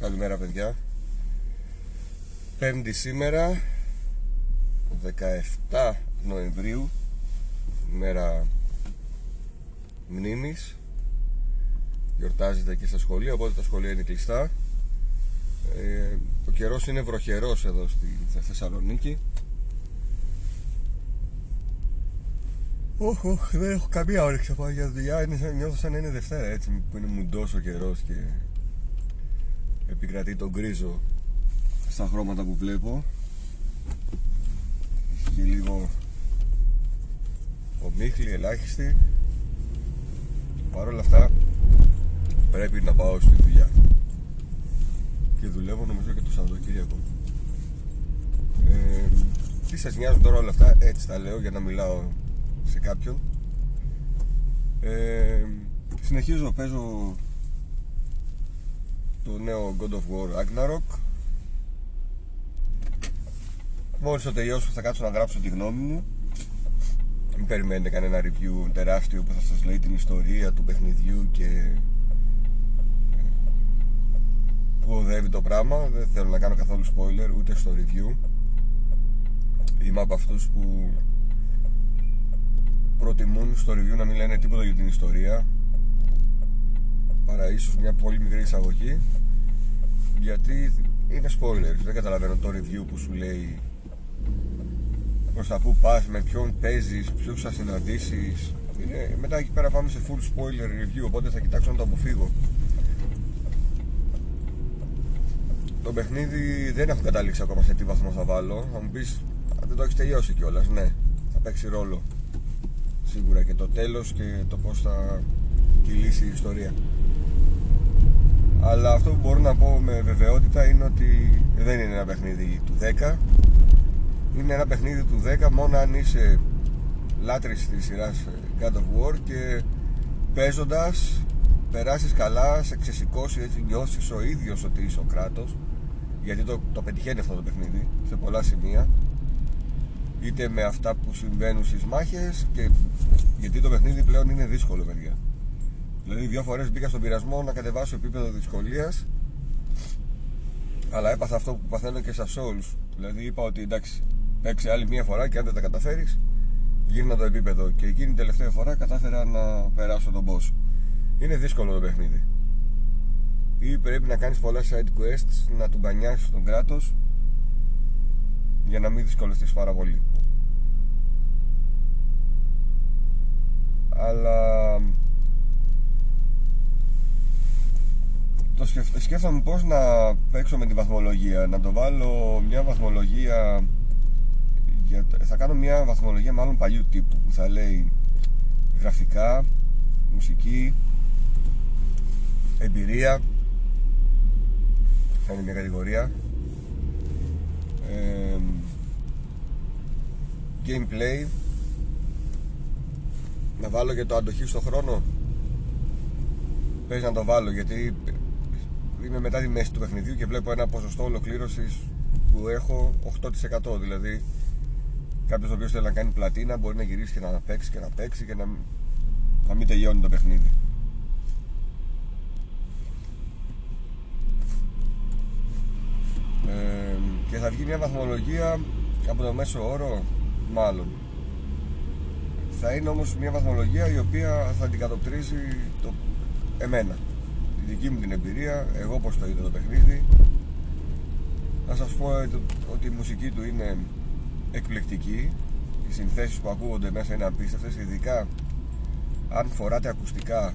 Καλημέρα παιδιά. Πέμπτη σήμερα 17 Νοεμβρίου Μέρα μνήμης. Γιορτάζεται και στα σχολεία Οπότε τα σχολεία είναι κλειστά. Ε, Ο καιρός είναι βροχερός εδώ στη Θεσσαλονίκη. Όχι, δεν έχω καμία όρεξη να πάω για δουλειά. Νιώθω σαν να είναι Δευτέρα έτσι που είναι μουντός ο καιρός και επικρατεί τον γκρίζο στα χρώματα που βλέπω. Και λίγο ομίχλη, ελάχιστη. Παρ' όλα αυτά πρέπει να πάω στη δουλειά. Και δουλεύω νομίζω και το Σαββατοκύριακο. Ε, τι σας νοιάζουν τώρα όλα αυτά έτσι τα λέω για να μιλάω σε κάποιον. Ε, συνεχίζω παίζω το νέο God of War Ragnarok. Μόλις το τελειώσω θα κάτσω να γράψω τη γνώμη μου. Μην περιμένετε κανένα review τεράστιο που θα σας λέει την ιστορία του παιχνιδιού και ε, που οδεύει το πράγμα. Δεν θέλω να κάνω καθόλου spoiler ούτε στο review. Είμαι από αυτούς που προτιμούν στο review να μην λένε τίποτα για την ιστορία παρά ίσως μια πολύ μικρή εισαγωγή γιατί είναι spoilers. Δεν καταλαβαίνω το review που σου λέει προς τα που πας, με ποιον παίζεις, ποιους θα συναντήσεις. Είναι, μετά εκεί πέρα πάμε σε full spoiler review οπότε θα κοιτάξω να το αποφύγω. Το παιχνίδι δεν έχω καταλήξει ακόμα σε τι βαθμό θα βάλω. Θα μου πεις δεν το έχεις τελειώσει κιόλας. ναι θα παίξει ρόλο σίγουρα και το τέλος και το πως θα κυλήσει η ιστορία αλλά αυτό που μπορώ να πω με βεβαιότητα είναι ότι δεν είναι ένα παιχνίδι του 10 είναι ένα παιχνίδι του 10 μόνο αν είσαι λάτρης της σειράς ε, God of War και παίζοντας περάσεις καλά, σε ξεσηκώσει έτσι νιώσεις ο ίδιος ότι είσαι ο κράτος γιατί το, το πετυχαίνει αυτό το παιχνίδι σε πολλά σημεία. Είτε με αυτά που συμβαίνουν στις μάχες και γιατί το παιχνίδι πλέον είναι δύσκολο παιδιά δηλαδή δύο φορές μπήκα στον πειρασμό να κατεβάσω επίπεδο δυσκολίας αλλά έπαθα αυτό που παθαίνω και στα Souls. Δηλαδή είπα ότι εντάξει παίξει άλλη μία φορά και αν δεν τα καταφέρεις γύρνα το επίπεδο. Και εκείνη την τελευταία φορά κατάφερα να περάσω τον boss. Είναι δύσκολο το παιχνίδι. Ή πρέπει να κάνεις πολλά side quests να του μπανιάσεις τον κράτος για να μην δυσκολευτείς πάρα πολύ αλλά το σκέφτομαι πως να παίξω με τη βαθμολογία να το βάλω μια βαθμολογία για, θα κάνω μια βαθμολογία μάλλον παλιού τύπου που θα λέει γραφικά μουσική εμπειρία θα είναι μια κατηγορία ε, gameplay να βάλω και το αντοχή στο χρόνο. Πες να το βάλω γιατί είμαι μετά τη μέση του παιχνιδιού και βλέπω ένα ποσοστό ολοκλήρωσης που έχω 8% δηλαδή κάποιος ο οποίος θέλει να κάνει πλατίνα μπορεί να γυρίσει και να παίξει και να παίξει και να, να μην τελειώνει το παιχνίδι. Ε, και θα βγει μια βαθμολογία από το μέσο όρο μάλλον. Θα είναι όμως μια βαθμολογία η οποία θα αντικατοπτρίζει το εμένα τη δική μου την εμπειρία εγώ πως το είδα το παιχνίδι. Να σας πω ότι η μουσική του είναι εκπληκτική. Οι συνθέσεις που ακούγονται μέσα είναι απίστευτες ειδικά αν φοράτε ακουστικά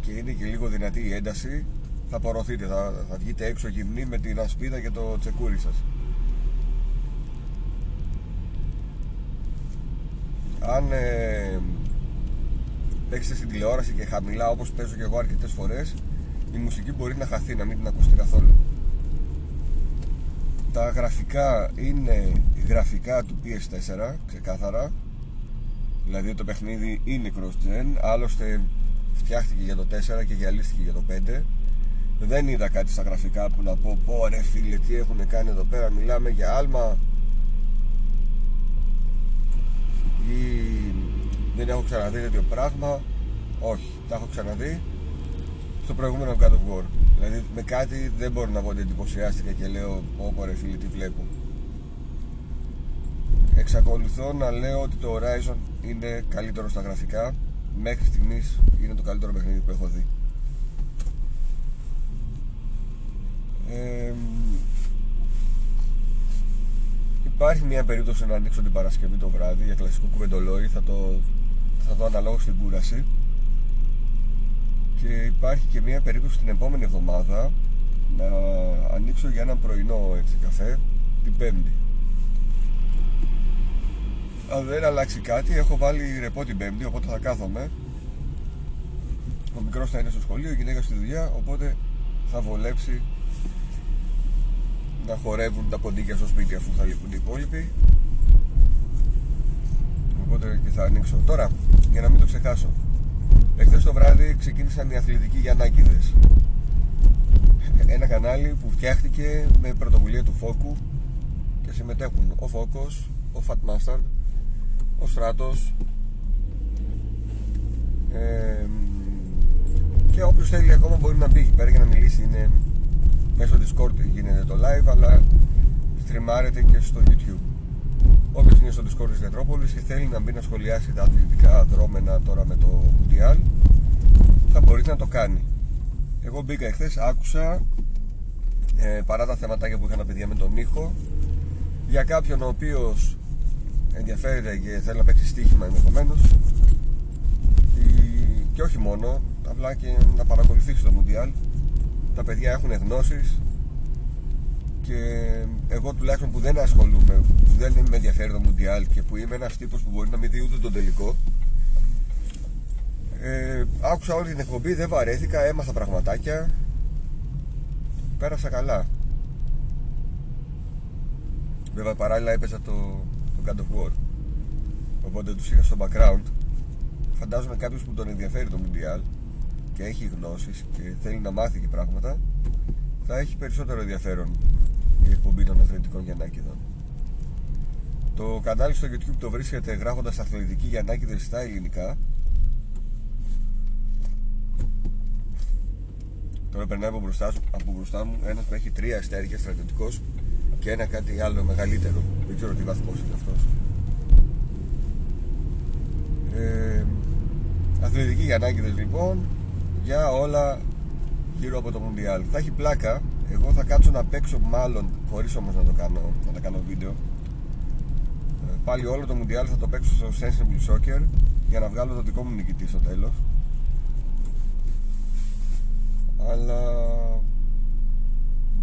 και είναι και λίγο δυνατή η ένταση θα απορροθείτε, θα, θα βγείτε έξω γυμνή με την ασπίδα και το τσεκούρι σας. Αν ε, παίξετε στην τηλεόραση και χαμηλά όπως παίζω και εγώ αρκετές φορές η μουσική μπορεί να χαθεί, να μην την ακούσετε καθόλου. Τα γραφικά είναι γραφικά του PS4 ξεκάθαρα. Δηλαδή το παιχνίδι είναι cross-gen. Άλλωστε φτιάχτηκε για το 4 και γυαλίστηκε για το 5 δεν είδα κάτι στα γραφικά που να πω πω ρε φίλε τι έχουν κάνει εδώ πέρα μιλάμε για άλμα ή δεν έχω ξαναδεί τέτοιο πράγμα όχι, τα έχω ξαναδεί στο προηγούμενο God of War. Δηλαδή με κάτι δεν μπορώ να πω ότι εντυπωσιάστηκα και λέω Ω ρε φίλε τι βλέπω Εξακολουθώ να λέω ότι το Horizon είναι καλύτερο στα γραφικά. Μέχρι στιγμής είναι το καλύτερο παιχνίδι που έχω δει. Ε, Υπάρχει μια περίπτωση να ανοίξω την Παρασκευή το βράδυ για κλασικό κουβεντολόι. Θα το, θα το αναλόγω στην κούραση και υπάρχει και μια περίπτωση την επόμενη εβδομάδα να ανοίξω για ένα πρωινό έτσι, καφέ την Πέμπτη. Αν δεν αλλάξει κάτι, έχω βάλει ρεπό την Πέμπτη, οπότε θα κάθομαι. Ο μικρός θα είναι στο σχολείο, η γυναίκα στη δουλειά, οπότε θα βολέψει να χορεύουν τα ποντίκια στο σπίτι αφού θα λείπουν οι υπόλοιποι. Οπότε και θα ανοίξω. Τώρα, για να μην το ξεχάσω, Εχθές το βράδυ ξεκίνησαν οι αθλητικοί Γιαννάκηδες Ένα κανάλι που φτιάχτηκε με πρωτοβουλία του Φόκου και συμμετέχουν ο Φόκος, ο Fat Master, ο Στράτος ε, και όποιος θέλει ακόμα μπορεί να μπει εκεί πέρα για να μιλήσει. Είναι μέσω Discord γίνεται το live αλλά στριμάρεται και στο YouTube Όποιο είναι στο Discord τη Διατρόπολης και θέλει να μπει να σχολιάσει τα αθλητικά δρόμενα τώρα με το Mundial, θα μπορείτε να το κάνει. Εγώ μπήκα εχθές, άκουσα ε, παρά τα θέματα που είχαν παιδιά με τον ήχο για κάποιον ο οποίος ενδιαφέρεται και θέλει να παίξει στοίχημα ενδεχομένως και όχι μόνο, απλά και να παρακολουθήσει το Mundial. Τα παιδιά έχουν γνώσεις και εγώ τουλάχιστον που δεν ασχολούμαι, που δεν με ενδιαφέρει το Μουντιάλ και που είμαι ένας τύπος που μπορεί να μην δει ούτε τον τελικό ε, άκουσα όλη την εκπομπή, δεν βαρέθηκα, έμαθα πραγματάκια πέρασα καλά. Βέβαια παράλληλα έπαιζα το, το God of War οπότε τους είχα στο background. Φαντάζομαι κάποιος που τον ενδιαφέρει το Μουντιάλ και έχει γνώσεις και θέλει να μάθει και πράγματα θα έχει περισσότερο ενδιαφέρον η εκπομπή των αθλητικών Γιαννάκηδων. Το κανάλι στο YouTube το βρίσκεται γράφοντας αθλητική Γιαννάκηδες στα ελληνικά. Τώρα περνάει από μπροστά, από μπροστά μου ένας που έχει τρία αστέρια στρατιωτικός και ένα κάτι άλλο μεγαλύτερο. Δεν ξέρω τι βαθμός είναι αυτός. Ε, αθλητική Γιαννάκηδες λοιπόν για όλα γύρω από το Μουντιάλ. Θα έχει πλάκα εγώ θα κάτσω να παίξω μάλλον χωρίς όμως να το κάνω, να το κάνω βίντεο. Ε, πάλι όλο το Mundial θα το παίξω στο Sensible Soccer για να βγάλω το δικό μου νικητή στο τέλος. Αλλά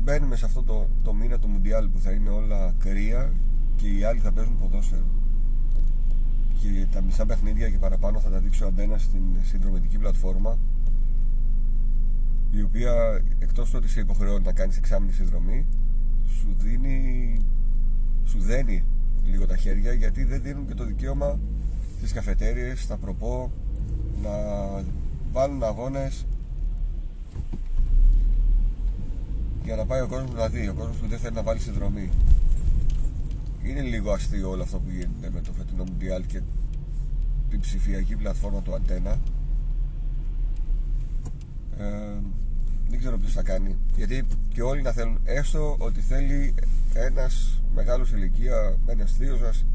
μπαίνουμε σε αυτό το, το μήνα του Mundial που θα είναι όλα κρύα και οι άλλοι θα παίζουν ποδόσφαιρο. Και τα μισά παιχνίδια και παραπάνω θα τα δείξω αντένας στην συνδρομητική πλατφόρμα η οποία εκτός του ότι σε υποχρεώνει να κάνεις εξάμεινη συνδρομή σου δίνει σου δένει λίγο τα χέρια γιατί δεν δίνουν και το δικαίωμα στις καφετέριες, στα προπό να βάλουν αγώνες για να πάει ο κόσμος να δει, ο κόσμος που δεν θέλει να βάλει συνδρομή είναι λίγο αστείο όλο αυτό που γίνεται με το φετινό Μουντιάλ και την ψηφιακή πλατφόρμα του Αντένα ε, δεν ξέρω ποιος θα κάνει. Γιατί και όλοι να θέλουν, έστω ότι θέλει ένας μεγάλος ηλικία, ένας θείος σας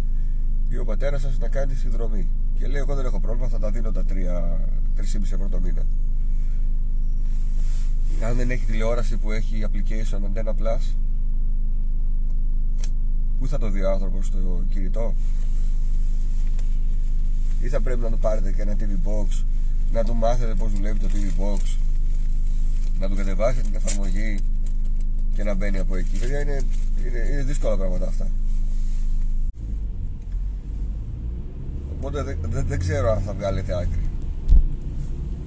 ή ο πατέρας σας να κάνει συνδρομή. Και λέει: Εγώ δεν έχω πρόβλημα, θα τα δίνω τα 3,5 ευρώ το μήνα. Αν δεν έχει τηλεόραση που έχει application Antenna Plus, πού θα το δει ο άνθρωπος στο κινητό, ή θα πρέπει να του πάρετε και ένα TV Box, να του μάθετε πώς δουλεύει το TV Box, να του κατεβάσει την εφαρμογή και να μπαίνει από εκεί. Παιδιά είναι, είναι, είναι δύσκολα πράγματα αυτά. Οπότε δεν, δεν, ξέρω αν θα βγάλετε άκρη.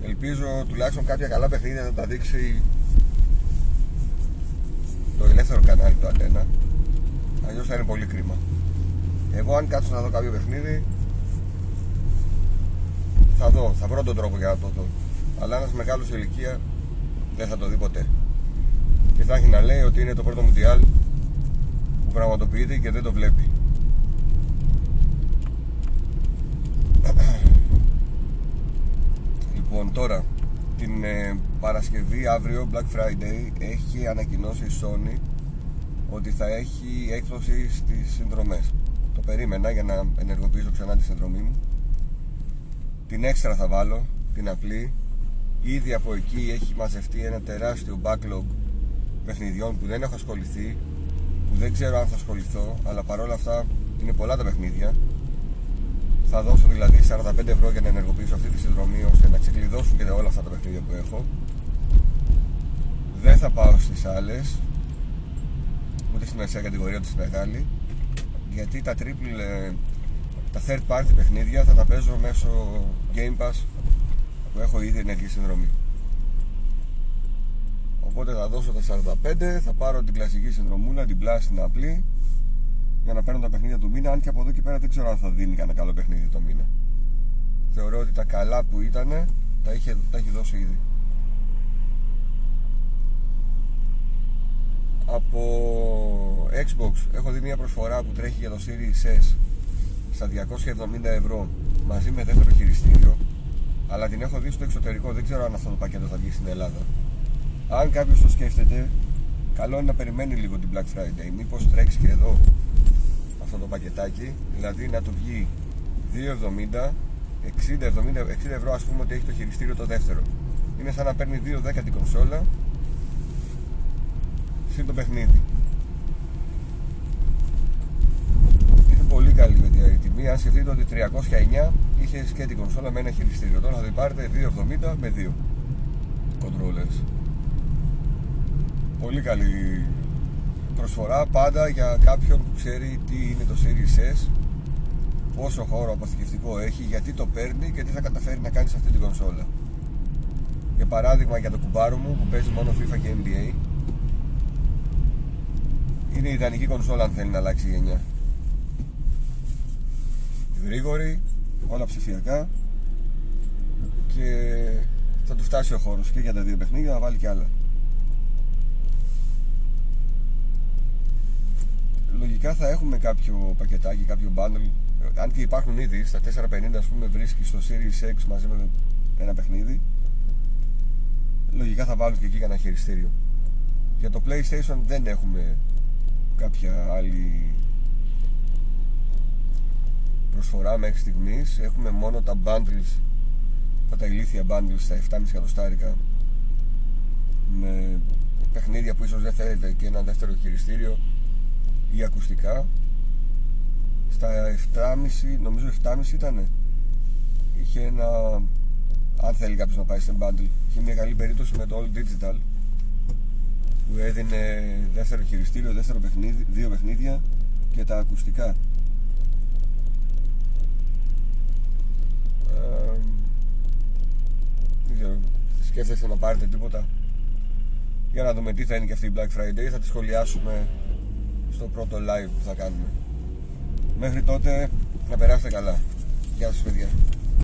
Ελπίζω τουλάχιστον κάποια καλά παιχνίδια να τα δείξει το ελεύθερο κανάλι του Αντένα. Αλλιώς θα είναι πολύ κρίμα. Εγώ αν κάτσω να δω κάποιο παιχνίδι θα δω, θα βρω τον τρόπο για να το δω. Αλλά ένας μεγάλος ηλικία δεν θα το δει ποτέ. Και θα έχει να λέει ότι είναι το πρώτο Μουντιάλ που πραγματοποιείται και δεν το βλέπει. Λοιπόν, τώρα την ε, Παρασκευή αύριο Black Friday έχει ανακοινώσει η Sony ότι θα έχει έκπτωση στις συνδρομές το περίμενα για να ενεργοποιήσω ξανά τη συνδρομή μου την έξτρα θα βάλω την απλή ήδη από εκεί έχει μαζευτεί ένα τεράστιο backlog παιχνιδιών που δεν έχω ασχοληθεί που δεν ξέρω αν θα ασχοληθώ αλλά παρόλα αυτά είναι πολλά τα παιχνίδια. Θα δώσω δηλαδή 45 ευρώ για να ενεργοποιήσω αυτή τη συνδρομή ώστε να ξεκλειδώσουν και όλα αυτά τα παιχνίδια που έχω. Δεν θα πάω στις άλλες ούτε στη μεσαία κατηγορία ούτε στη μεγάλη γιατί τα triple ε, τα third party παιχνίδια θα τα παίζω μέσω Game Pass που έχω ήδη ενεργή συνδρομή. Οπότε θα δώσω τα 45 θα πάρω την κλασική συνδρομούλα την Plus την απλή για να παίρνω τα παιχνίδια του μήνα. Αν και από εδώ και πέρα δεν ξέρω αν θα δίνει κανένα καλό παιχνίδι το μήνα. Θεωρώ ότι τα καλά που ήταν τα, είχε, τα έχει δώσει ήδη. Από Xbox έχω δει μια προσφορά που τρέχει για το Series S στα 270 ευρώ μαζί με δεύτερο χειριστήριο αλλά την έχω δει στο εξωτερικό δεν ξέρω αν αυτό το πακέτο θα βγει στην Ελλάδα. Αν κάποιος το σκέφτεται καλό είναι να περιμένει λίγο την Black Friday. Μήπως τρέξει και εδώ αυτό το πακετάκι δηλαδή να του βγει 2,70 60, 70, 60 ευρώ ας πούμε ότι έχει το χειριστήριο το δεύτερο. Είναι σαν να παίρνει 2,10 την κονσόλα συν το παιχνίδι. Είναι πολύ καλή με τη τιμή. Αν σκεφτείτε ότι 309 είχε και την κονσόλα με ένα χειριστήριο. Τώρα θα την πάρετε 2,70 με 2 controllers πολύ καλή προσφορά πάντα για κάποιον που ξέρει τι είναι το Series S πόσο χώρο αποθηκευτικό έχει γιατί το παίρνει και τι θα καταφέρει να κάνει σε αυτή την κονσόλα. Για παράδειγμα για το κουμπάρο μου που παίζει μόνο FIFA και NBA είναι η ιδανική κονσόλα αν θέλει να αλλάξει γενιά. Γρήγορη όλα ψηφιακά και θα του φτάσει ο χώρος και για τα δύο παιχνίδια να βάλει και άλλα. Λογικά θα έχουμε κάποιο πακετάκι, κάποιο bundle. Αν και υπάρχουν ήδη στα 450 ας πούμε βρίσκει στο Series X μαζί με ένα παιχνίδι λογικά θα βάλουν και εκεί ένα χειριστήριο. Για το PlayStation δεν έχουμε κάποια άλλη προσφορά μέχρι στιγμής. Έχουμε μόνο τα bundles τα ηλίθια bundles στα 7,5 εκατοστάρικα με παιχνίδια που ίσως δεν θέλετε και ένα δεύτερο χειριστήριο ή ακουστικά. Στα 7,5 νομίζω 7,5 ήταν είχε ένα αν θέλει κάποιος να πάει σε bundle. Είχε μια καλή περίπτωση με το All Digital που έδινε δεύτερο χειριστήριο, δεύτερο παιχνίδι, δύο παιχνίδια και τα ακουστικά ξέρω, σκέφτεστε να πάρετε τίποτα; Για να δούμε τι θα είναι και αυτή η Black Friday θα τη σχολιάσουμε στο πρώτο live που θα κάνουμε. Μέχρι τότε να περάσετε καλά. Γεια σας παιδιά.